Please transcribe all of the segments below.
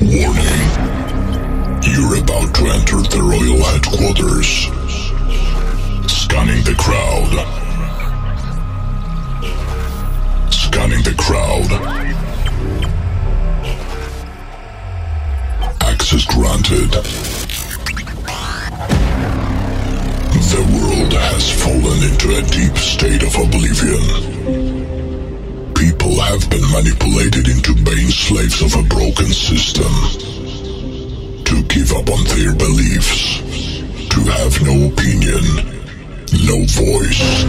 Warning. You're about to enter the royal headquarters. Scanning the crowd. Scanning the crowd. Access granted. The world has fallen into a deep state of oblivion people have been manipulated into being slaves of a broken system. To give up on their beliefs. To have no opinion. No voice.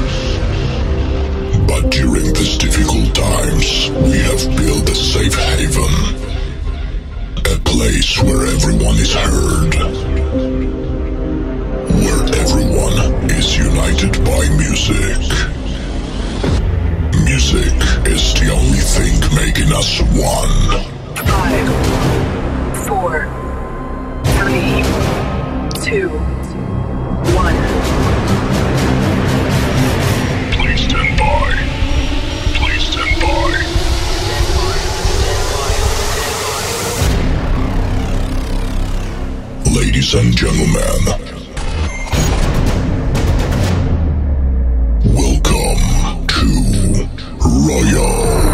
But during these difficult times, we have built a safe haven. A place where everyone is heard. Where everyone is united by music. Music is the only thing making us one. Five, four, three, two, one. Please stand by. Please stand by. Ladies and gentlemen, Royal.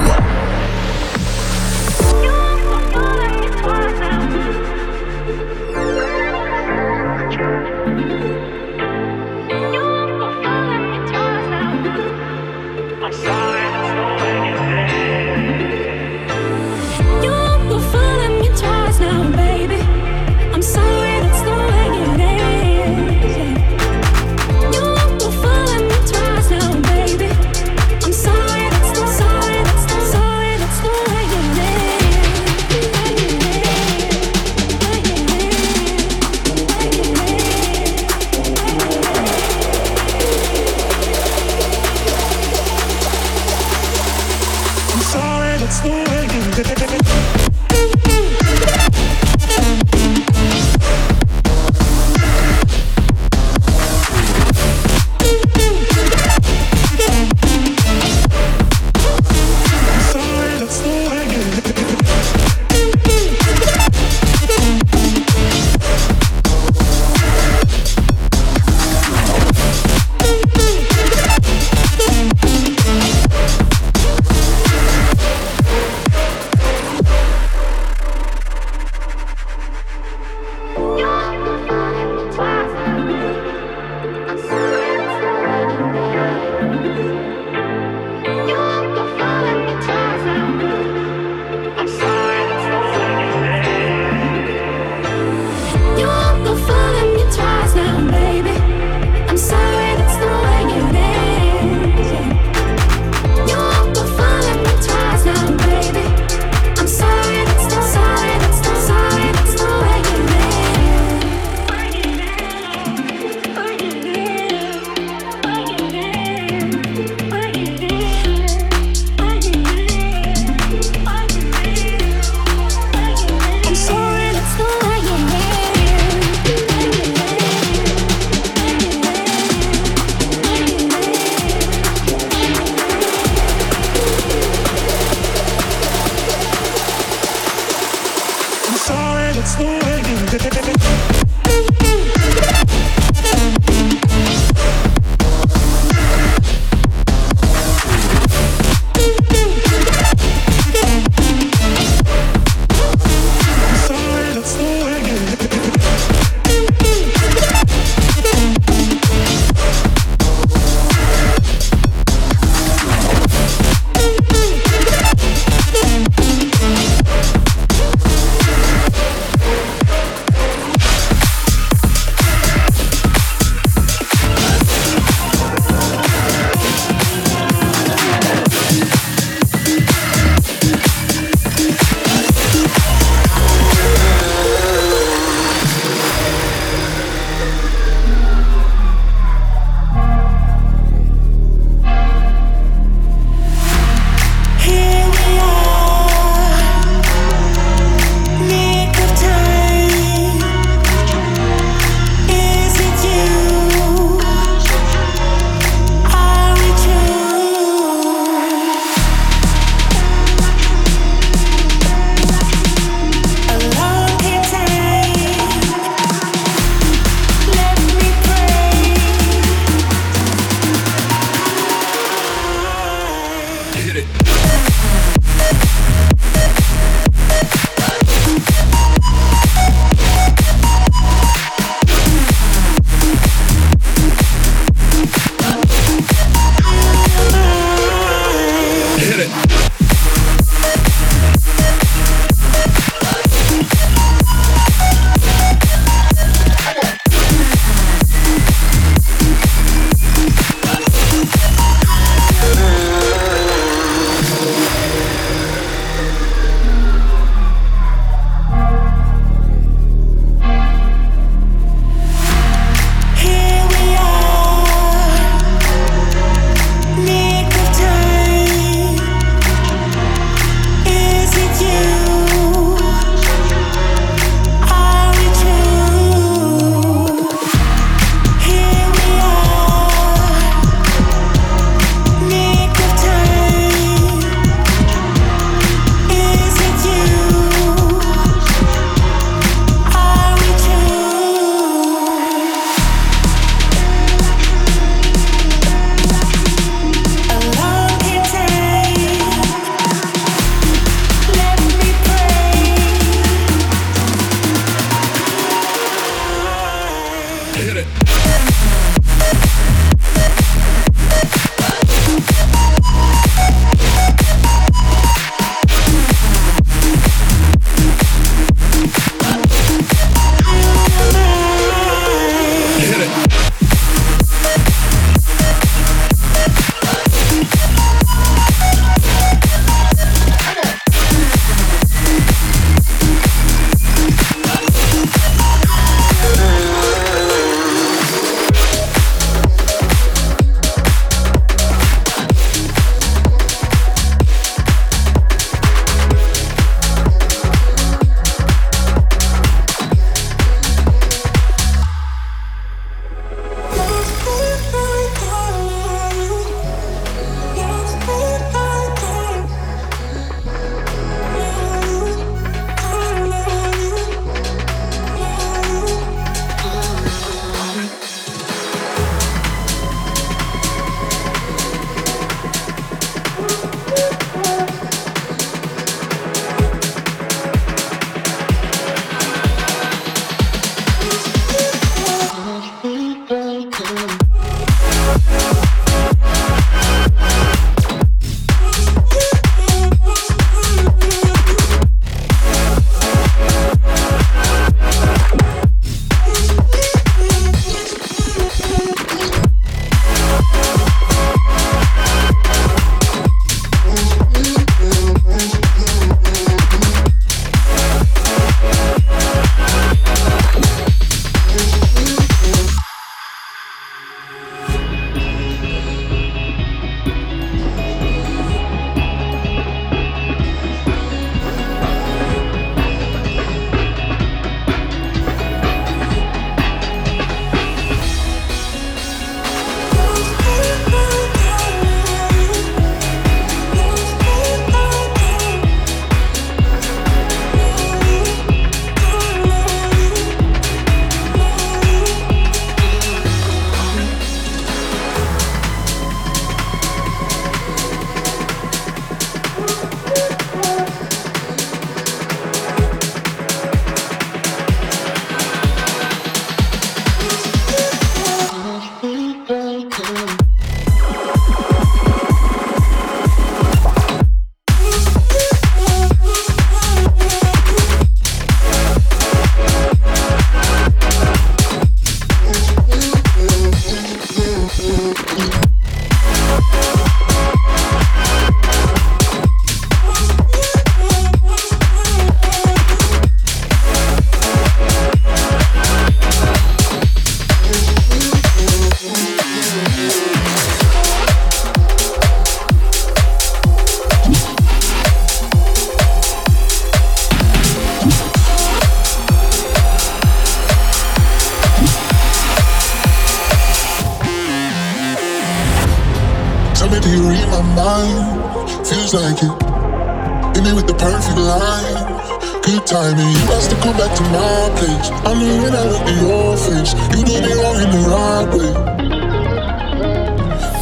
timing. You best to come back to my place. I mean, when out of your face, you do me wrong in the right way.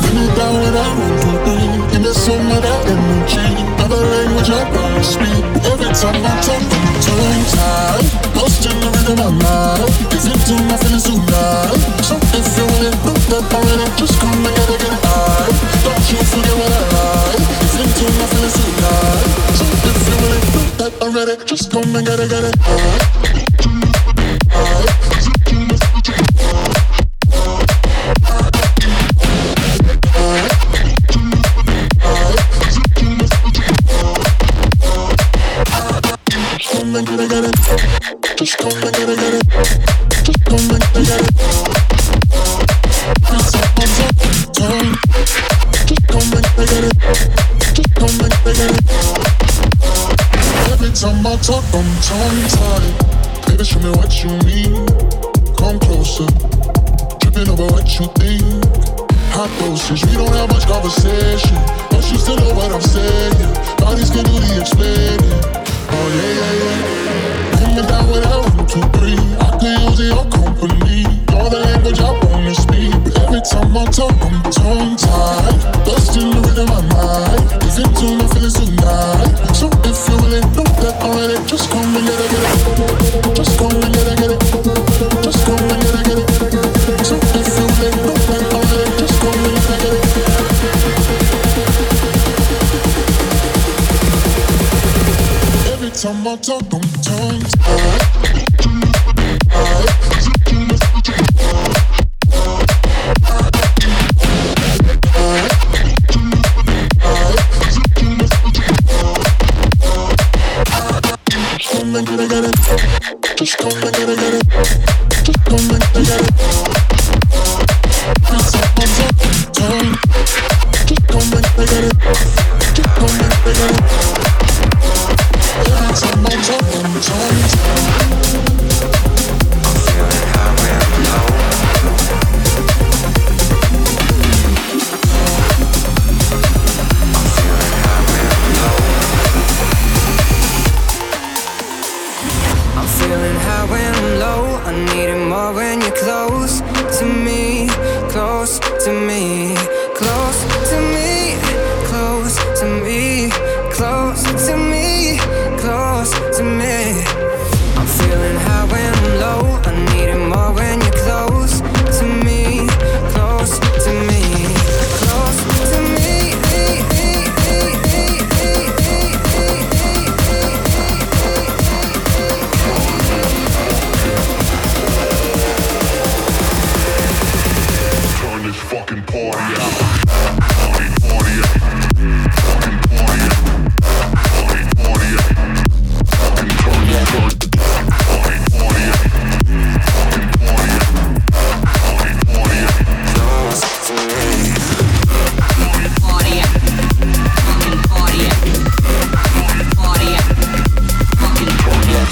Leave me down when I want to be. Give me some of that energy. Another language I can't speak. Every time I talk, I'm too tired. Lost in the rhythm of my life. Is it too my feelings too loud? So if you wanna put that I. Just come and get it. Just come and get it, get it. on tight. Baby, show me what you. Come closer. Tripping over what you think. Hot we don't have much conversation. todo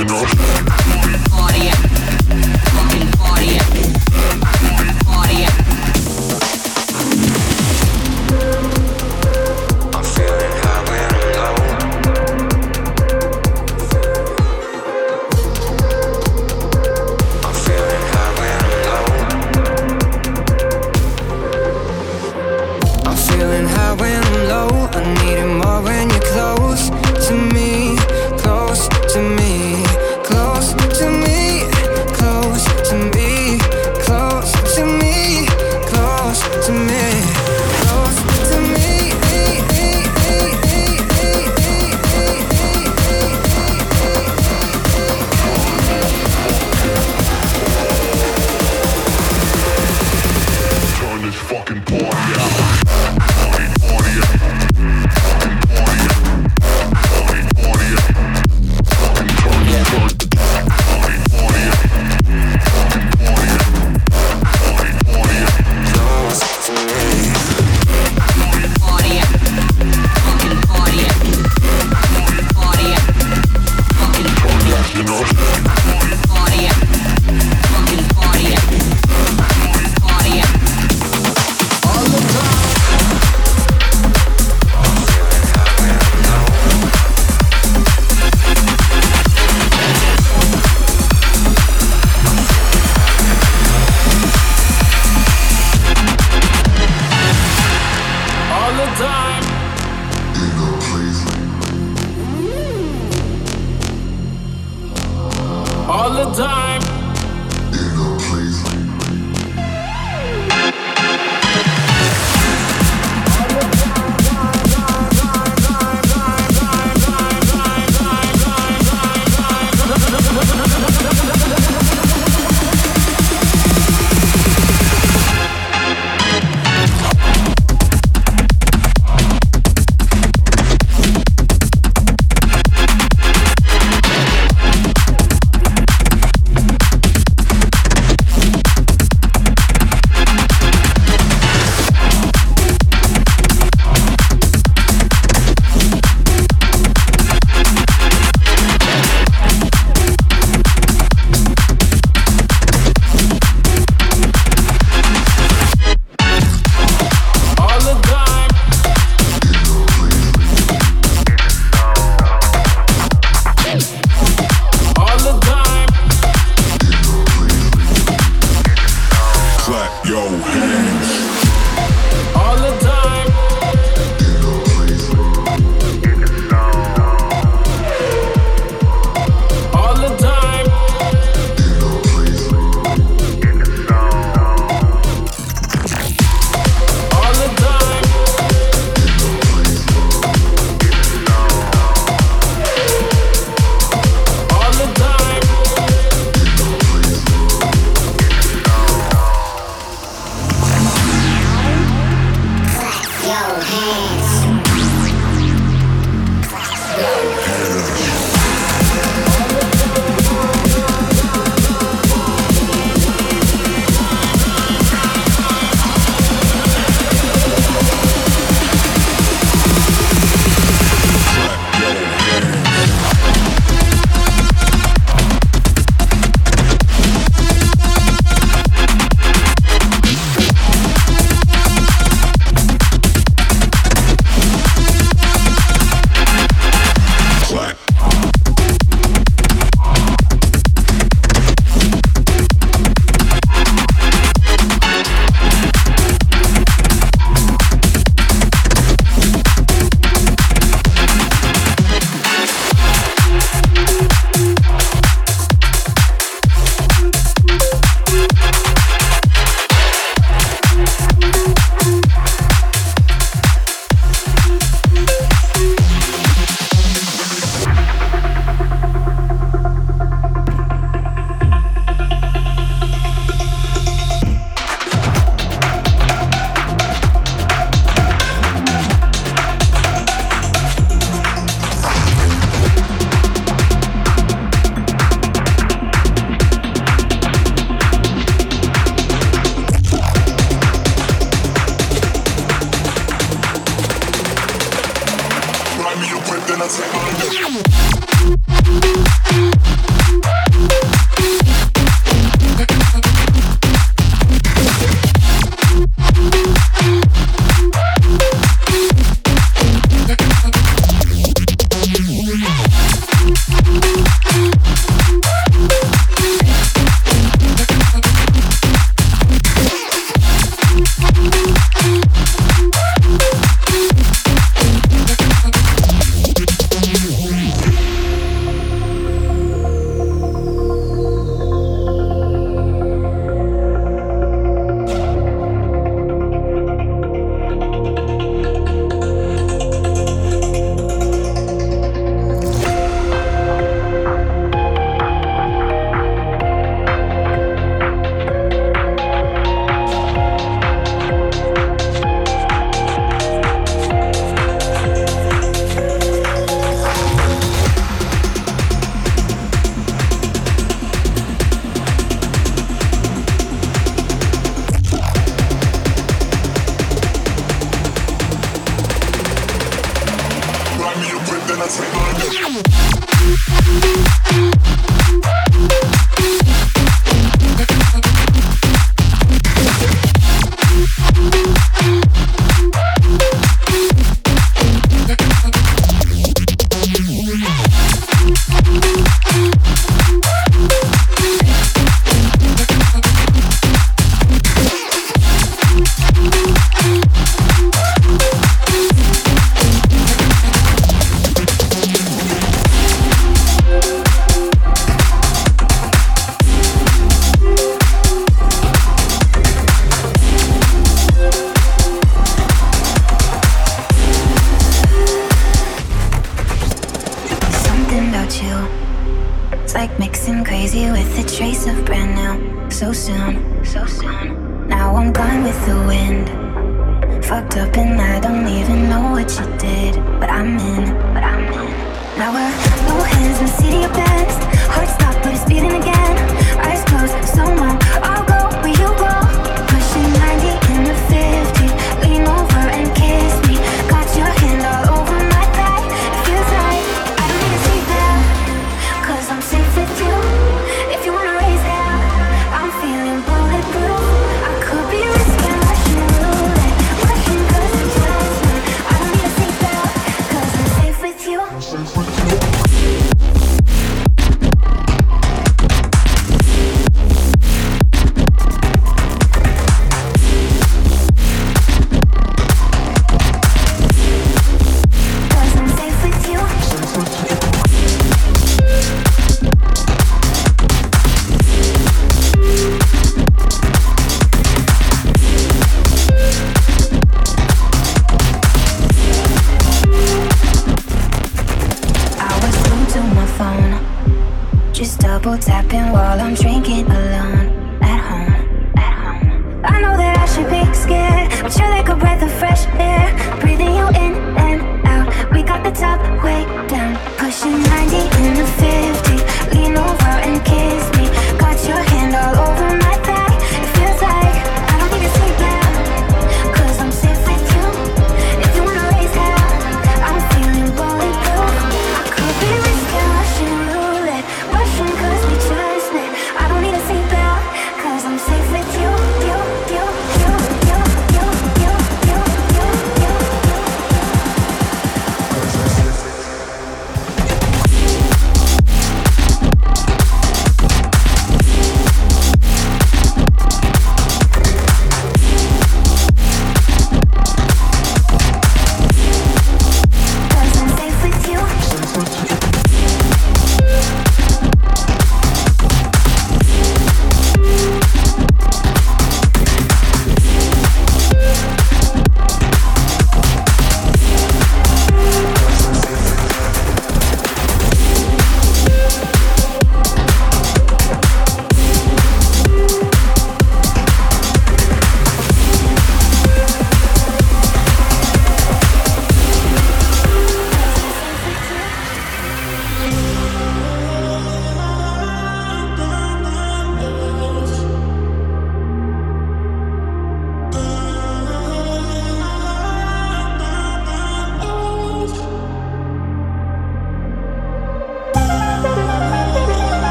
you know.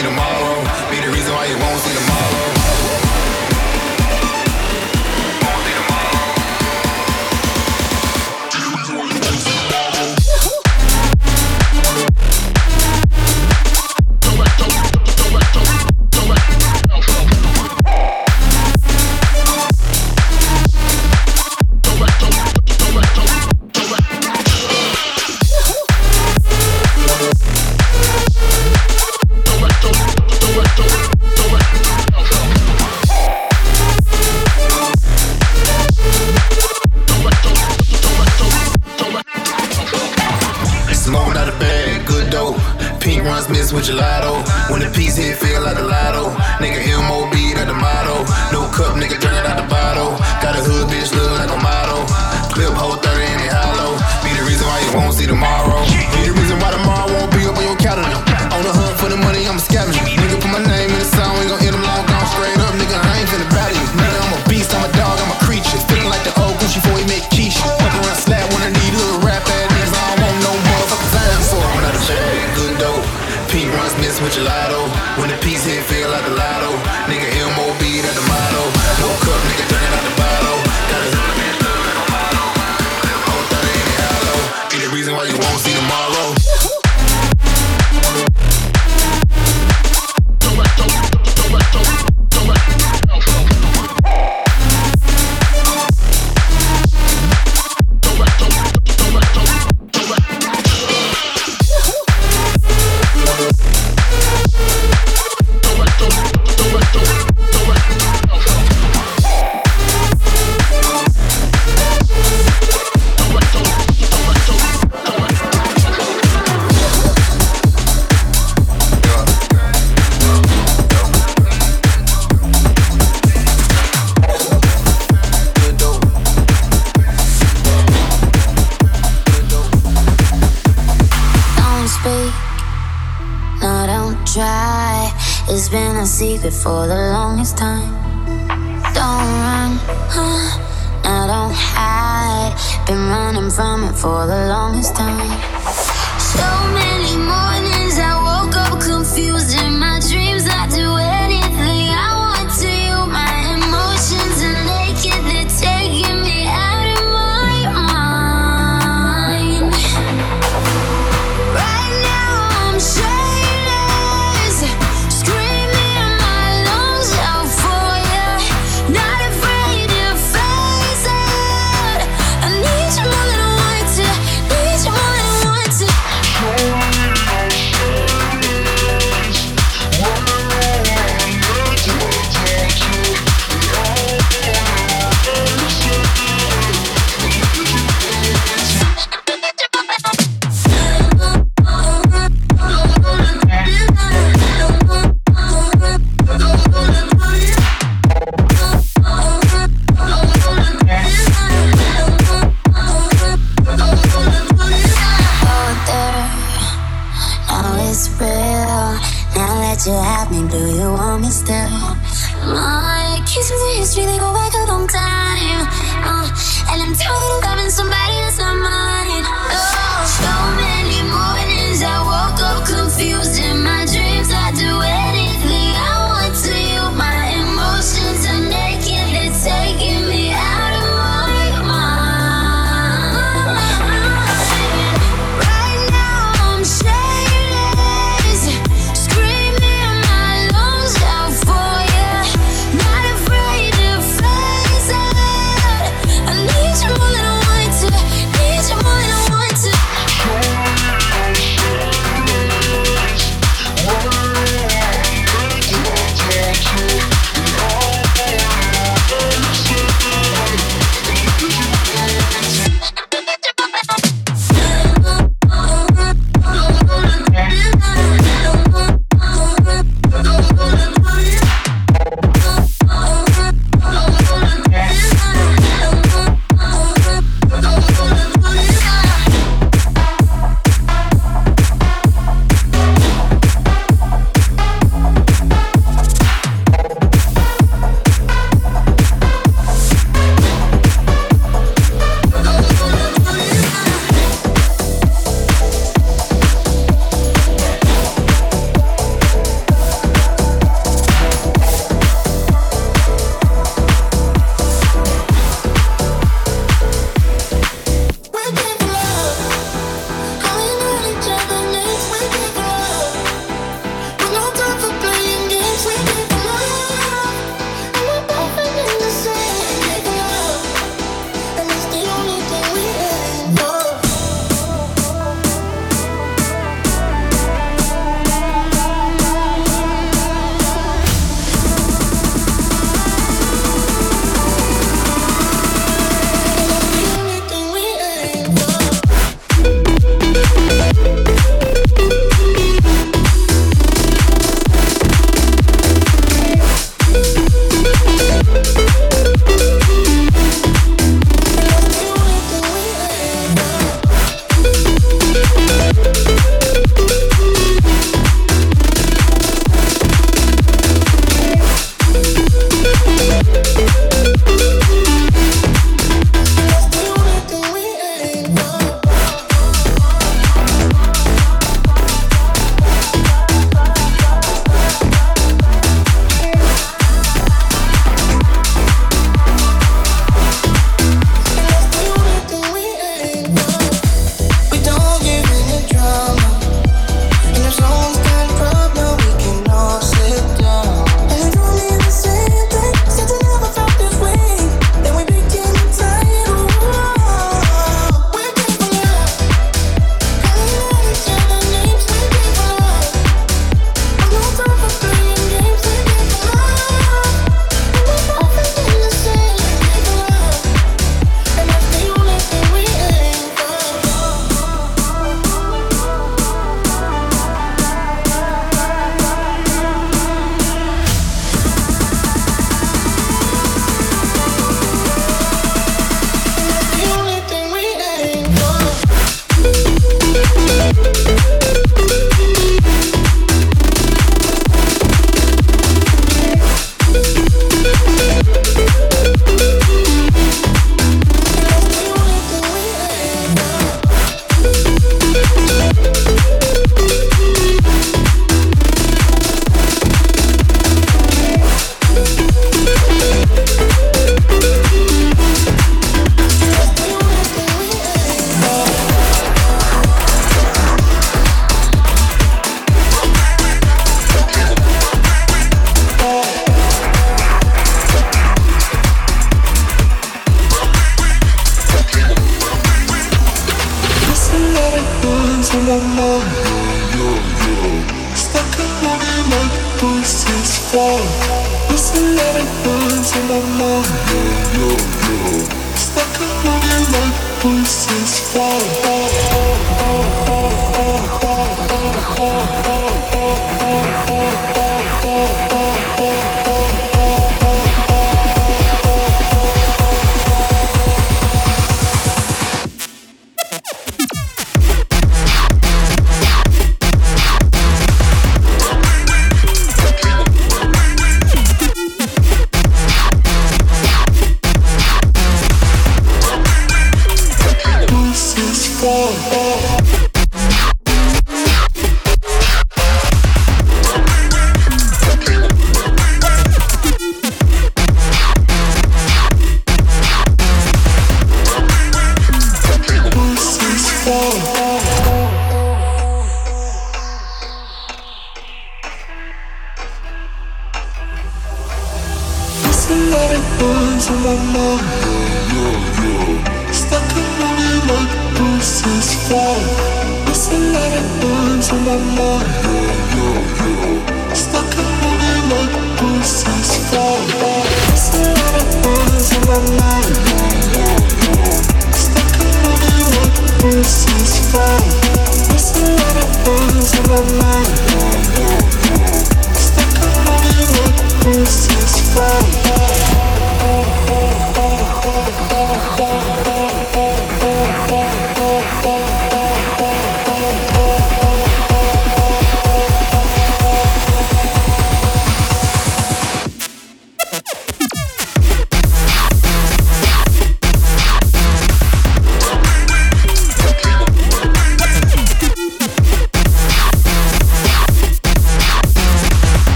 see tomorrow. Be the reason why you won't see tomorrow. for the longest time. Don't run, huh? I don't hide. Been running from it for the longest time.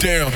Damn.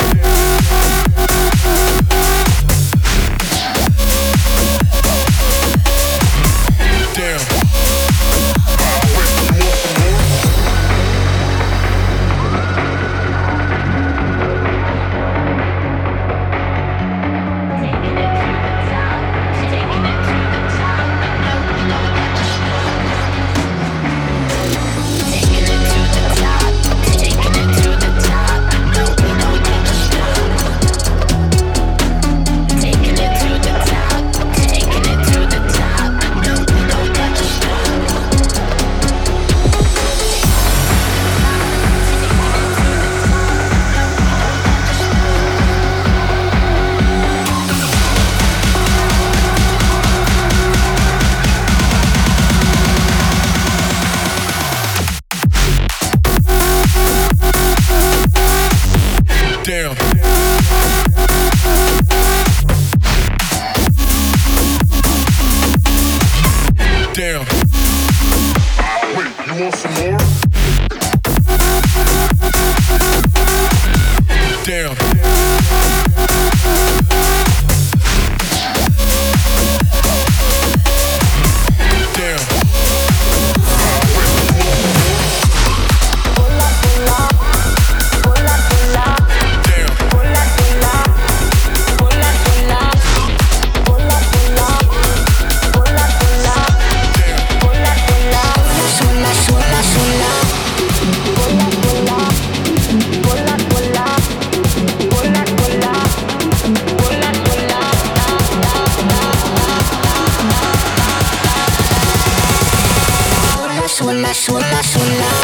Sola, sola.